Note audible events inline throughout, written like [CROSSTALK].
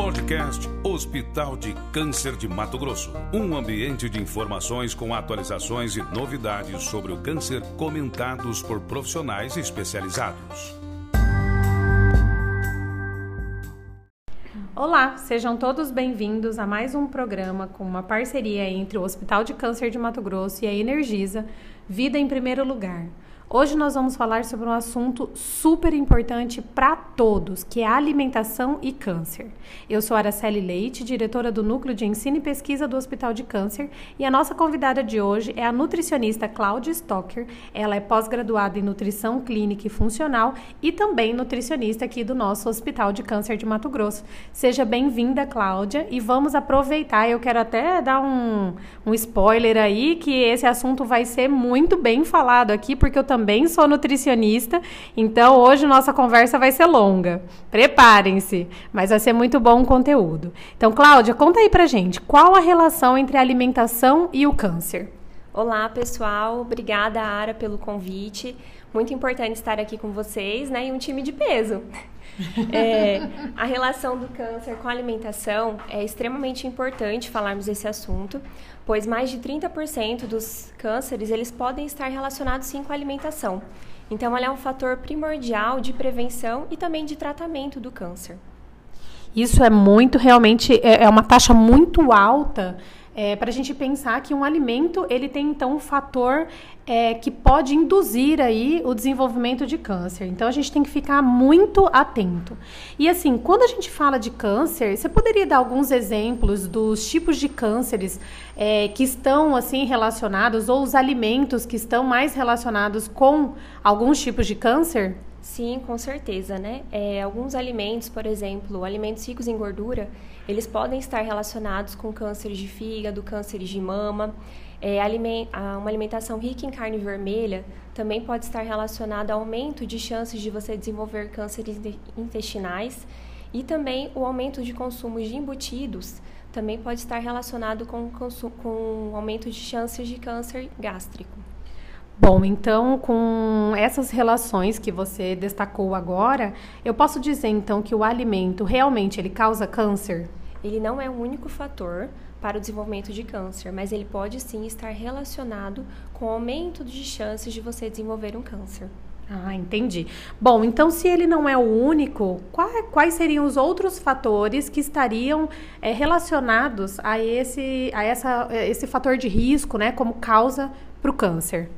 Podcast Hospital de Câncer de Mato Grosso. Um ambiente de informações com atualizações e novidades sobre o câncer comentados por profissionais especializados. Olá, sejam todos bem-vindos a mais um programa com uma parceria entre o Hospital de Câncer de Mato Grosso e a Energisa, Vida em Primeiro Lugar. Hoje nós vamos falar sobre um assunto super importante para todos, que é alimentação e câncer. Eu sou Araceli Leite, diretora do Núcleo de Ensino e Pesquisa do Hospital de Câncer, e a nossa convidada de hoje é a nutricionista Cláudia Stocker. Ela é pós-graduada em nutrição clínica e funcional e também nutricionista aqui do nosso Hospital de Câncer de Mato Grosso. Seja bem-vinda, Cláudia, e vamos aproveitar. Eu quero até dar um, um spoiler aí que esse assunto vai ser muito bem falado aqui, porque eu também também sou nutricionista, então hoje nossa conversa vai ser longa. Preparem-se, mas vai ser muito bom o conteúdo. Então, Cláudia, conta aí pra gente, qual a relação entre a alimentação e o câncer? Olá, pessoal. Obrigada, Ara, pelo convite. Muito importante estar aqui com vocês, né? E um time de peso. [LAUGHS] É, a relação do câncer com a alimentação é extremamente importante falarmos desse assunto, pois mais de 30% dos cânceres eles podem estar relacionados sim com a alimentação. Então, ela é um fator primordial de prevenção e também de tratamento do câncer. Isso é muito, realmente, é, é uma taxa muito alta é, para a gente pensar que um alimento ele tem então um fator é, que pode induzir aí o desenvolvimento de câncer. Então a gente tem que ficar muito atento. E assim, quando a gente fala de câncer, você poderia dar alguns exemplos dos tipos de cânceres é, que estão assim relacionados ou os alimentos que estão mais relacionados com alguns tipos de câncer? Sim, com certeza, né? É, alguns alimentos, por exemplo, alimentos ricos em gordura, eles podem estar relacionados com cânceres de fígado, cânceres de mama. É, uma alimentação rica em carne vermelha também pode estar relacionada ao aumento de chances de você desenvolver cânceres intestinais e também o aumento de consumo de embutidos também pode estar relacionado com, com aumento de chances de câncer gástrico. Bom, então, com essas relações que você destacou agora, eu posso dizer então que o alimento realmente ele causa câncer? Ele não é o único fator para o desenvolvimento de câncer, mas ele pode sim estar relacionado com o aumento de chances de você desenvolver um câncer. Ah, entendi. Bom, então se ele não é o único, quais, quais seriam os outros fatores que estariam é, relacionados a esse, a essa, esse fator de risco, né, como causa para o câncer?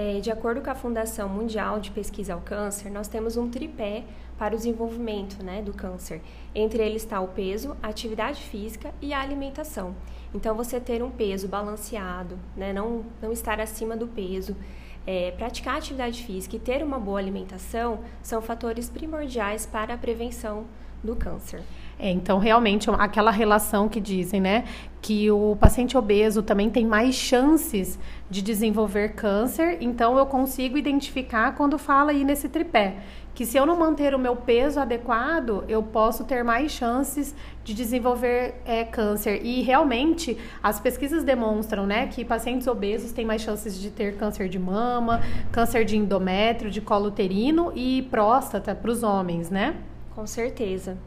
É, de acordo com a Fundação Mundial de Pesquisa ao Câncer, nós temos um tripé para o desenvolvimento né, do câncer. Entre eles está o peso, a atividade física e a alimentação. Então, você ter um peso balanceado, né, não, não estar acima do peso, é, praticar atividade física e ter uma boa alimentação são fatores primordiais para a prevenção do câncer. É, então, realmente, aquela relação que dizem, né? Que o paciente obeso também tem mais chances de desenvolver câncer, então eu consigo identificar quando fala aí nesse tripé. Que se eu não manter o meu peso adequado, eu posso ter mais chances de desenvolver é, câncer. E realmente, as pesquisas demonstram né, que pacientes obesos têm mais chances de ter câncer de mama, câncer de endométrio, de colo uterino e próstata para os homens, né? Com certeza.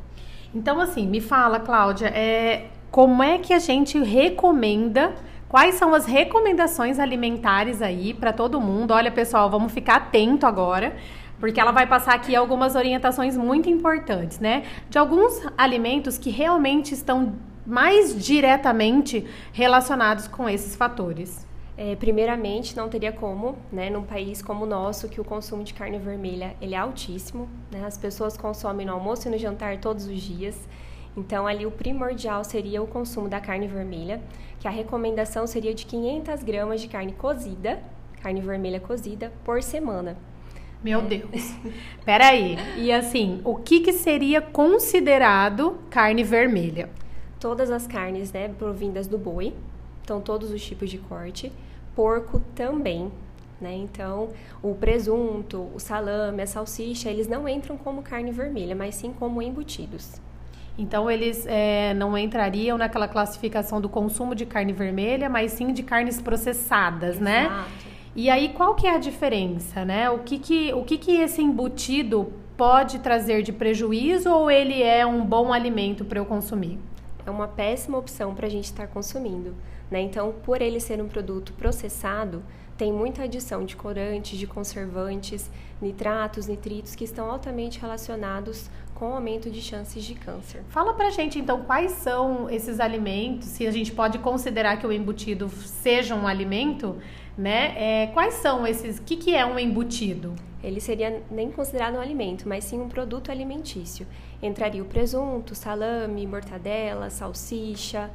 Então, assim, me fala, Cláudia, é, como é que a gente recomenda? Quais são as recomendações alimentares aí para todo mundo? Olha, pessoal, vamos ficar atento agora, porque ela vai passar aqui algumas orientações muito importantes, né? De alguns alimentos que realmente estão mais diretamente relacionados com esses fatores. É, primeiramente, não teria como, né, num país como o nosso, que o consumo de carne vermelha ele é altíssimo, né, as pessoas consomem no almoço e no jantar todos os dias, então ali o primordial seria o consumo da carne vermelha, que a recomendação seria de 500 gramas de carne cozida, carne vermelha cozida, por semana. Meu é. Deus. [LAUGHS] Peraí. E assim, o que, que seria considerado carne vermelha? Todas as carnes, né, provindas do boi, então todos os tipos de corte porco também. Né? Então, o presunto, o salame, a salsicha, eles não entram como carne vermelha, mas sim como embutidos. Então, eles é, não entrariam naquela classificação do consumo de carne vermelha, mas sim de carnes processadas, né? Exato. né? E aí, qual que é a diferença, né? O que que, o que, que esse embutido pode trazer de prejuízo ou ele é um bom alimento para eu consumir? É uma péssima opção para a gente estar consumindo. Né? Então, por ele ser um produto processado, tem muita adição de corantes, de conservantes, nitratos, nitritos que estão altamente relacionados com o aumento de chances de câncer. Fala pra gente então quais são esses alimentos, se a gente pode considerar que o embutido seja um alimento, né? É, quais são esses? O que, que é um embutido? Ele seria nem considerado um alimento, mas sim um produto alimentício. Entraria o presunto, salame, mortadela, salsicha,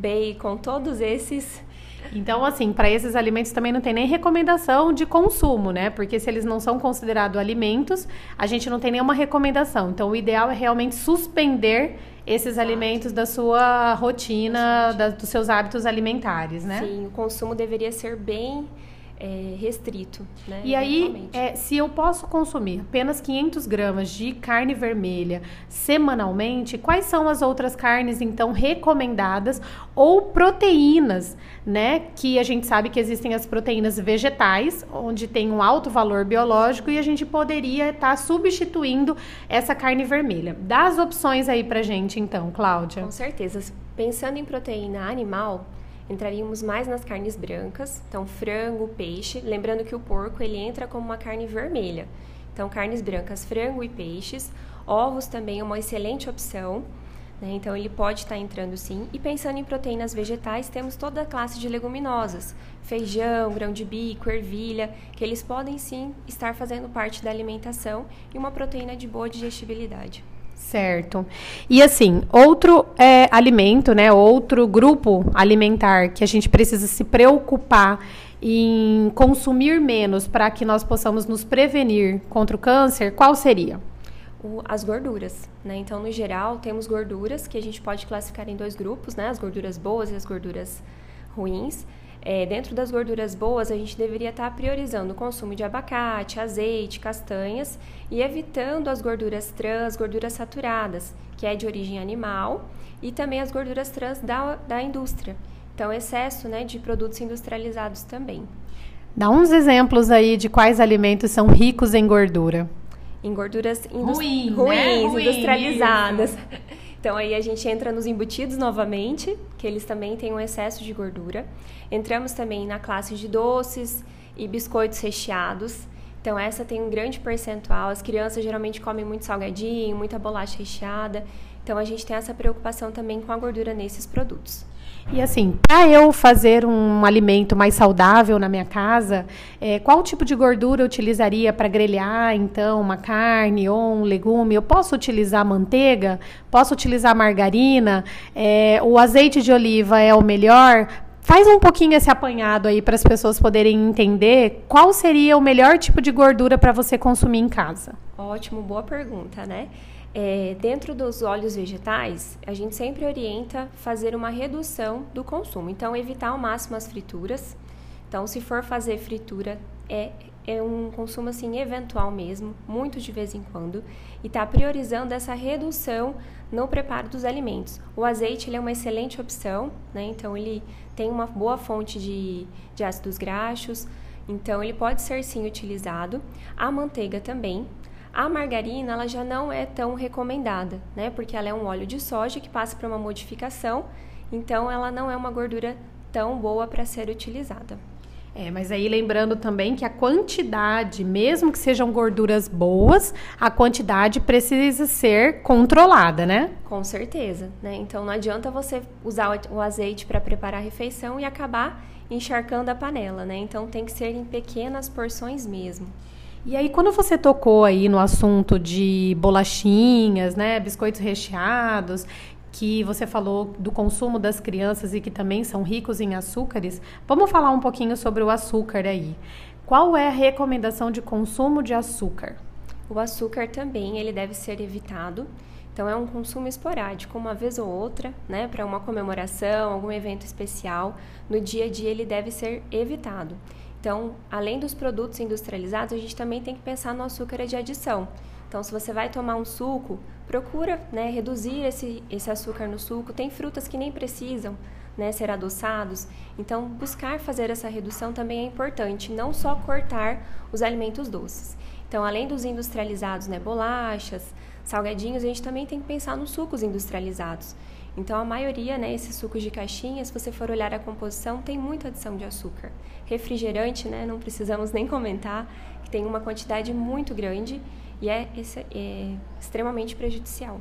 bacon, todos esses então, assim, para esses alimentos também não tem nem recomendação de consumo, né? Porque se eles não são considerados alimentos, a gente não tem nenhuma recomendação. Então, o ideal é realmente suspender esses Exato. alimentos da sua rotina, da, dos seus hábitos alimentares, né? Sim, o consumo deveria ser bem é, restrito. Né, e aí, é, se eu posso consumir apenas 500 gramas de carne vermelha semanalmente, quais são as outras carnes, então, recomendadas ou proteínas, né? Que a gente sabe que existem as proteínas vegetais, onde tem um alto valor biológico e a gente poderia estar tá substituindo essa carne vermelha. Dá as opções aí pra gente, então, Cláudia. Com certeza. Pensando em proteína animal, entraríamos mais nas carnes brancas, então frango, peixe, lembrando que o porco ele entra como uma carne vermelha. Então carnes brancas, frango e peixes, ovos também é uma excelente opção. Né? Então ele pode estar entrando sim. E pensando em proteínas vegetais, temos toda a classe de leguminosas, feijão, grão de bico, ervilha, que eles podem sim estar fazendo parte da alimentação e uma proteína de boa digestibilidade. Certo. E assim, outro é, alimento, né? Outro grupo alimentar que a gente precisa se preocupar em consumir menos para que nós possamos nos prevenir contra o câncer, qual seria? O, as gorduras, né? Então, no geral, temos gorduras que a gente pode classificar em dois grupos, né? As gorduras boas e as gorduras ruins. É, dentro das gorduras boas, a gente deveria estar priorizando o consumo de abacate, azeite, castanhas e evitando as gorduras trans, gorduras saturadas, que é de origem animal, e também as gorduras trans da, da indústria. Então, excesso né, de produtos industrializados também. Dá uns exemplos aí de quais alimentos são ricos em gordura. Em gorduras indust... Ruim, ruins, né? industrializadas. Então aí a gente entra nos embutidos novamente, que eles também têm um excesso de gordura. Entramos também na classe de doces e biscoitos recheados. Então essa tem um grande percentual. As crianças geralmente comem muito salgadinho, muita bolacha recheada. Então a gente tem essa preocupação também com a gordura nesses produtos. E assim, para eu fazer um alimento mais saudável na minha casa, é, qual tipo de gordura eu utilizaria para grelhar, então, uma carne ou um legume? Eu posso utilizar manteiga? Posso utilizar margarina? É, o azeite de oliva é o melhor? Faz um pouquinho esse apanhado aí para as pessoas poderem entender qual seria o melhor tipo de gordura para você consumir em casa. Ótimo, boa pergunta, né? É, dentro dos óleos vegetais, a gente sempre orienta fazer uma redução do consumo. Então, evitar ao máximo as frituras. Então, se for fazer fritura, é, é um consumo assim eventual mesmo, muito de vez em quando, e está priorizando essa redução no preparo dos alimentos. O azeite ele é uma excelente opção, né? Então, ele tem uma boa fonte de, de ácidos graxos, então ele pode ser sim utilizado. A manteiga também, a margarina ela já não é tão recomendada, né? Porque ela é um óleo de soja que passa por uma modificação, então ela não é uma gordura tão boa para ser utilizada. É, mas aí lembrando também que a quantidade, mesmo que sejam gorduras boas, a quantidade precisa ser controlada, né? Com certeza, né? Então não adianta você usar o azeite para preparar a refeição e acabar encharcando a panela, né? Então tem que ser em pequenas porções mesmo. E aí, quando você tocou aí no assunto de bolachinhas, né, biscoitos recheados, que você falou do consumo das crianças e que também são ricos em açúcares, vamos falar um pouquinho sobre o açúcar aí. Qual é a recomendação de consumo de açúcar? O açúcar também ele deve ser evitado. Então é um consumo esporádico, uma vez ou outra, né, para uma comemoração, algum evento especial. No dia a dia ele deve ser evitado. Então, além dos produtos industrializados, a gente também tem que pensar no açúcar de adição. Então, se você vai tomar um suco, procura né, reduzir esse, esse açúcar no suco. Tem frutas que nem precisam né, ser adoçados. Então, buscar fazer essa redução também é importante, não só cortar os alimentos doces. Então, além dos industrializados, né, bolachas, salgadinhos, a gente também tem que pensar nos sucos industrializados. Então, a maioria, né, esses sucos de caixinha, se você for olhar a composição, tem muita adição de açúcar. Refrigerante, né, não precisamos nem comentar, que tem uma quantidade muito grande e é, é extremamente prejudicial.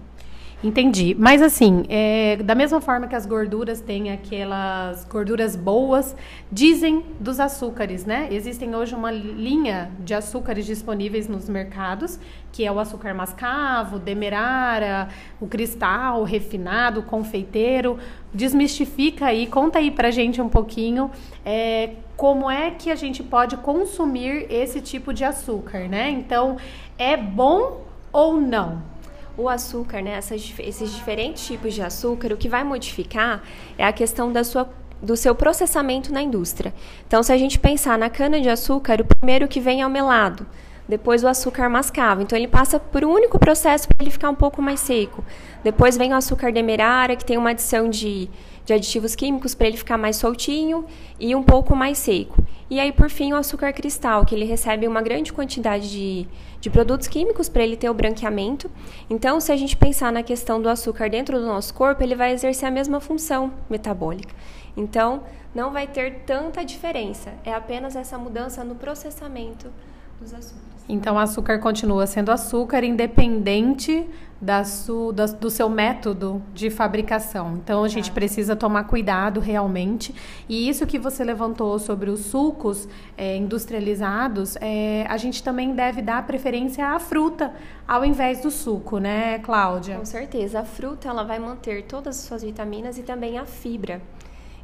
Entendi. Mas assim, é, da mesma forma que as gorduras têm aquelas gorduras boas, dizem dos açúcares, né? Existem hoje uma linha de açúcares disponíveis nos mercados, que é o açúcar mascavo, demerara, o cristal, o refinado, o confeiteiro. Desmistifica aí, conta aí pra gente um pouquinho é, como é que a gente pode consumir esse tipo de açúcar, né? Então, é bom ou não? O açúcar, né, essas, esses diferentes tipos de açúcar, o que vai modificar é a questão da sua do seu processamento na indústria. Então, se a gente pensar na cana de açúcar, o primeiro que vem é o melado, depois o açúcar mascavo. Então, ele passa por um único processo para ele ficar um pouco mais seco. Depois vem o açúcar demerara, que tem uma adição de, de aditivos químicos para ele ficar mais soltinho e um pouco mais seco. E aí, por fim, o açúcar cristal, que ele recebe uma grande quantidade de, de produtos químicos para ele ter o branqueamento. Então, se a gente pensar na questão do açúcar dentro do nosso corpo, ele vai exercer a mesma função metabólica. Então, não vai ter tanta diferença. É apenas essa mudança no processamento dos açúcares. Então, o açúcar continua sendo açúcar, independente da su, da, do seu método de fabricação. Então, a gente precisa tomar cuidado realmente. E isso que você levantou sobre os sucos é, industrializados, é, a gente também deve dar preferência à fruta ao invés do suco, né, Cláudia? Com certeza. A fruta ela vai manter todas as suas vitaminas e também a fibra.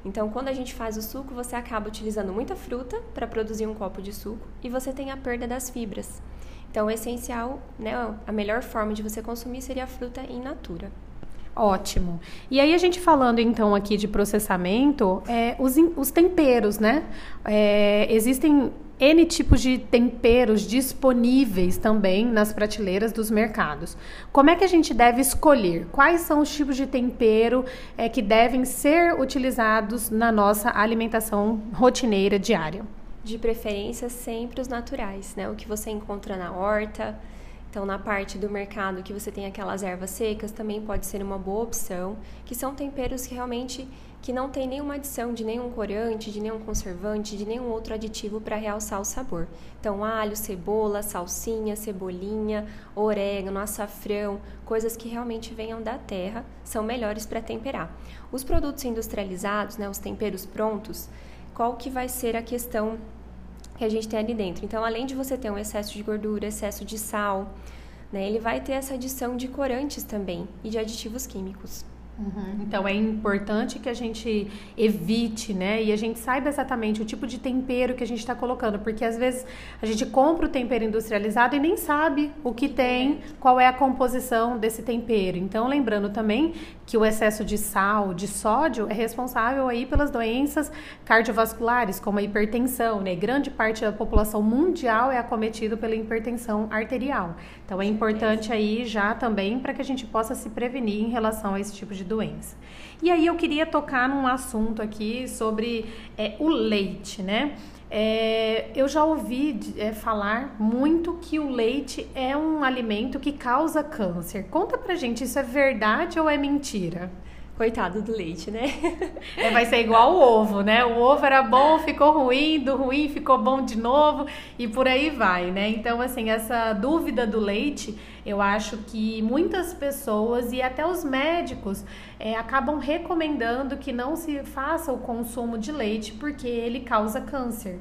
Então, quando a gente faz o suco, você acaba utilizando muita fruta para produzir um copo de suco e você tem a perda das fibras. Então, o essencial, né, a melhor forma de você consumir seria a fruta in natura. Ótimo. E aí a gente falando então aqui de processamento, é, os, os temperos, né? É, existem N tipos de temperos disponíveis também nas prateleiras dos mercados. Como é que a gente deve escolher? Quais são os tipos de tempero é, que devem ser utilizados na nossa alimentação rotineira diária? De preferência, sempre os naturais, né? O que você encontra na horta. Então, na parte do mercado que você tem aquelas ervas secas, também pode ser uma boa opção, que são temperos que realmente que não tem nenhuma adição de nenhum corante, de nenhum conservante, de nenhum outro aditivo para realçar o sabor. Então, alho, cebola, salsinha, cebolinha, orégano, açafrão, coisas que realmente venham da terra, são melhores para temperar. Os produtos industrializados, né, os temperos prontos, qual que vai ser a questão que a gente tem ali dentro? Então, além de você ter um excesso de gordura, excesso de sal, né, ele vai ter essa adição de corantes também e de aditivos químicos. Uhum. Então é importante que a gente evite, né? E a gente saiba exatamente o tipo de tempero que a gente está colocando, porque às vezes a gente compra o tempero industrializado e nem sabe o que tem, qual é a composição desse tempero. Então, lembrando também que o excesso de sal, de sódio, é responsável aí pelas doenças cardiovasculares, como a hipertensão, né? Grande parte da população mundial é acometida pela hipertensão arterial. Então é importante aí já também para que a gente possa se prevenir em relação a esse tipo de doença. E aí eu queria tocar num assunto aqui sobre é, o leite, né? É, eu já ouvi é, falar muito que o leite é um alimento que causa câncer. Conta pra gente, isso é verdade ou é mentira? Coitado do leite, né? [LAUGHS] É, vai ser igual o ovo, né? O ovo era bom, ficou ruim, do ruim ficou bom de novo e por aí vai, né? Então, assim, essa dúvida do leite, eu acho que muitas pessoas e até os médicos é, acabam recomendando que não se faça o consumo de leite porque ele causa câncer.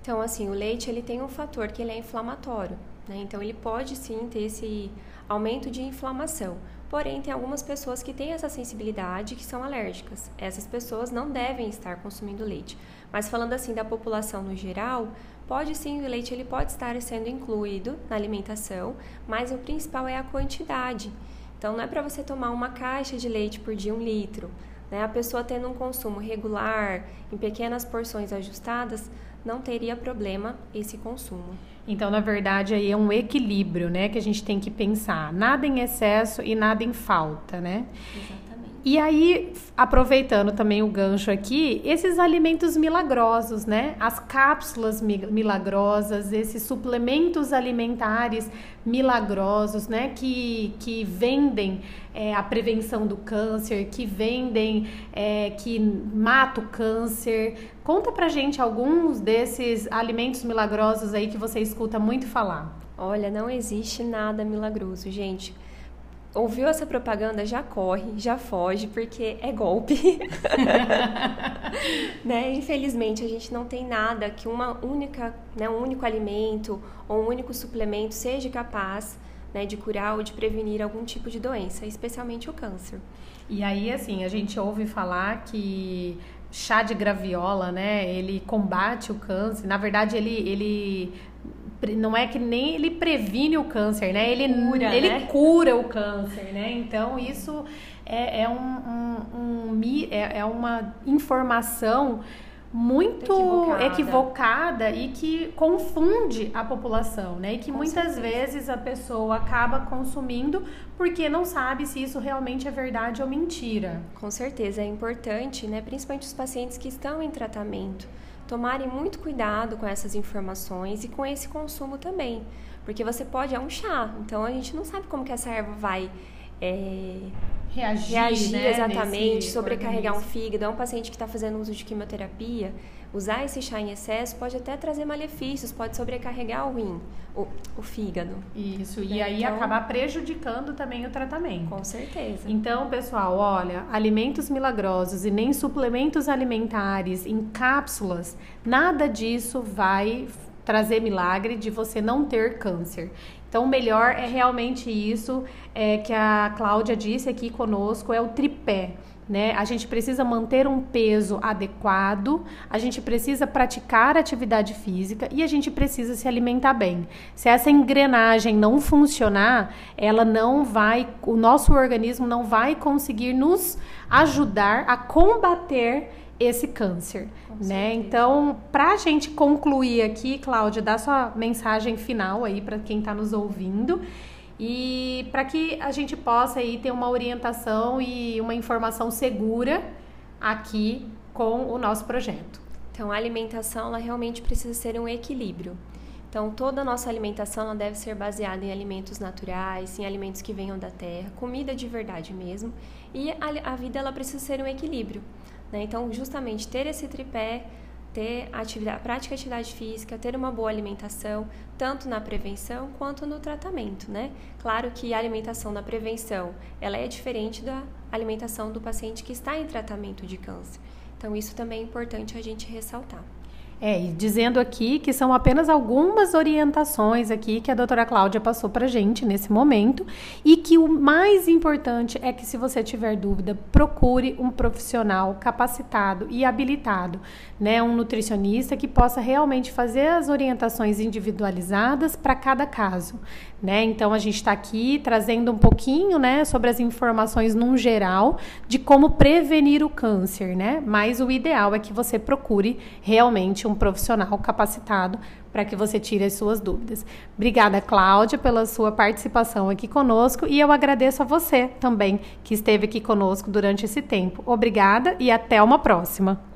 Então, assim, o leite ele tem um fator que ele é inflamatório, né? Então, ele pode sim ter esse aumento de inflamação. Porém, tem algumas pessoas que têm essa sensibilidade que são alérgicas. Essas pessoas não devem estar consumindo leite. Mas falando assim da população no geral, pode sim, o leite ele pode estar sendo incluído na alimentação, mas o principal é a quantidade. Então, não é para você tomar uma caixa de leite por dia, um litro. Né? A pessoa tendo um consumo regular, em pequenas porções ajustadas, não teria problema esse consumo. Então, na verdade, aí é um equilíbrio, né, que a gente tem que pensar. Nada em excesso e nada em falta, né? Exatamente. E aí, aproveitando também o gancho aqui, esses alimentos milagrosos, né? As cápsulas milagrosas, esses suplementos alimentares milagrosos, né? Que, que vendem é, a prevenção do câncer, que vendem, é, que mata o câncer. Conta pra gente alguns desses alimentos milagrosos aí que você escuta muito falar. Olha, não existe nada milagroso, gente ouviu essa propaganda, já corre, já foge, porque é golpe. [LAUGHS] né? Infelizmente, a gente não tem nada que uma única, né, um único alimento ou um único suplemento seja capaz né, de curar ou de prevenir algum tipo de doença, especialmente o câncer. E aí, assim, a gente ouve falar que chá de graviola, né, ele combate o câncer. Na verdade, ele, ele não é que nem ele previne o câncer, né? Ele cura, ele né? cura o câncer, né? Então isso é, é, um, um, um é, é, uma informação muito equivocada. equivocada. e que confunde a população, né? E que Com muitas certeza. vezes a pessoa acaba consumindo porque não sabe se isso realmente é verdade ou mentira. Com certeza é importante, né? Principalmente os pacientes que estão em tratamento tomarem muito cuidado com essas informações e com esse consumo também. Porque você pode, é um chá, então a gente não sabe como que essa erva vai é, reagir, reagir né, exatamente, sobrecarregar organismo. um fígado. É um paciente que está fazendo uso de quimioterapia, usar esse chá em excesso pode até trazer malefícios, pode sobrecarregar o rim, o, o fígado. Isso, e aí então, acabar prejudicando também o tratamento. Com certeza. Então, pessoal, olha, alimentos milagrosos e nem suplementos alimentares em cápsulas, nada disso vai trazer milagre de você não ter câncer. Então, o melhor é realmente isso é, que a Cláudia disse aqui conosco, é o tripé. Né? A gente precisa manter um peso adequado, a gente precisa praticar atividade física e a gente precisa se alimentar bem. Se essa engrenagem não funcionar, ela não vai, o nosso organismo não vai conseguir nos ajudar a combater esse câncer, né? Então, para a gente concluir aqui, Cláudia, dá sua mensagem final aí para quem está nos ouvindo e para que a gente possa aí ter uma orientação e uma informação segura aqui com o nosso projeto. Então, a alimentação ela realmente precisa ser um equilíbrio. Então, toda a nossa alimentação ela deve ser baseada em alimentos naturais, em alimentos que venham da terra, comida de verdade mesmo. E a, a vida ela precisa ser um equilíbrio. Né? Então, justamente ter esse tripé, ter atividade, prática de atividade física, ter uma boa alimentação, tanto na prevenção quanto no tratamento, né? Claro que a alimentação na prevenção, ela é diferente da alimentação do paciente que está em tratamento de câncer. Então, isso também é importante a gente ressaltar. É, e dizendo aqui que são apenas algumas orientações aqui que a doutora Cláudia passou para gente nesse momento e que o mais importante é que se você tiver dúvida, procure um profissional capacitado e habilitado, né, um nutricionista que possa realmente fazer as orientações individualizadas para cada caso, né? Então a gente está aqui trazendo um pouquinho, né, sobre as informações num geral de como prevenir o câncer, né? Mas o ideal é que você procure realmente um um profissional capacitado para que você tire as suas dúvidas. Obrigada, Cláudia, pela sua participação aqui conosco e eu agradeço a você também que esteve aqui conosco durante esse tempo. Obrigada e até uma próxima.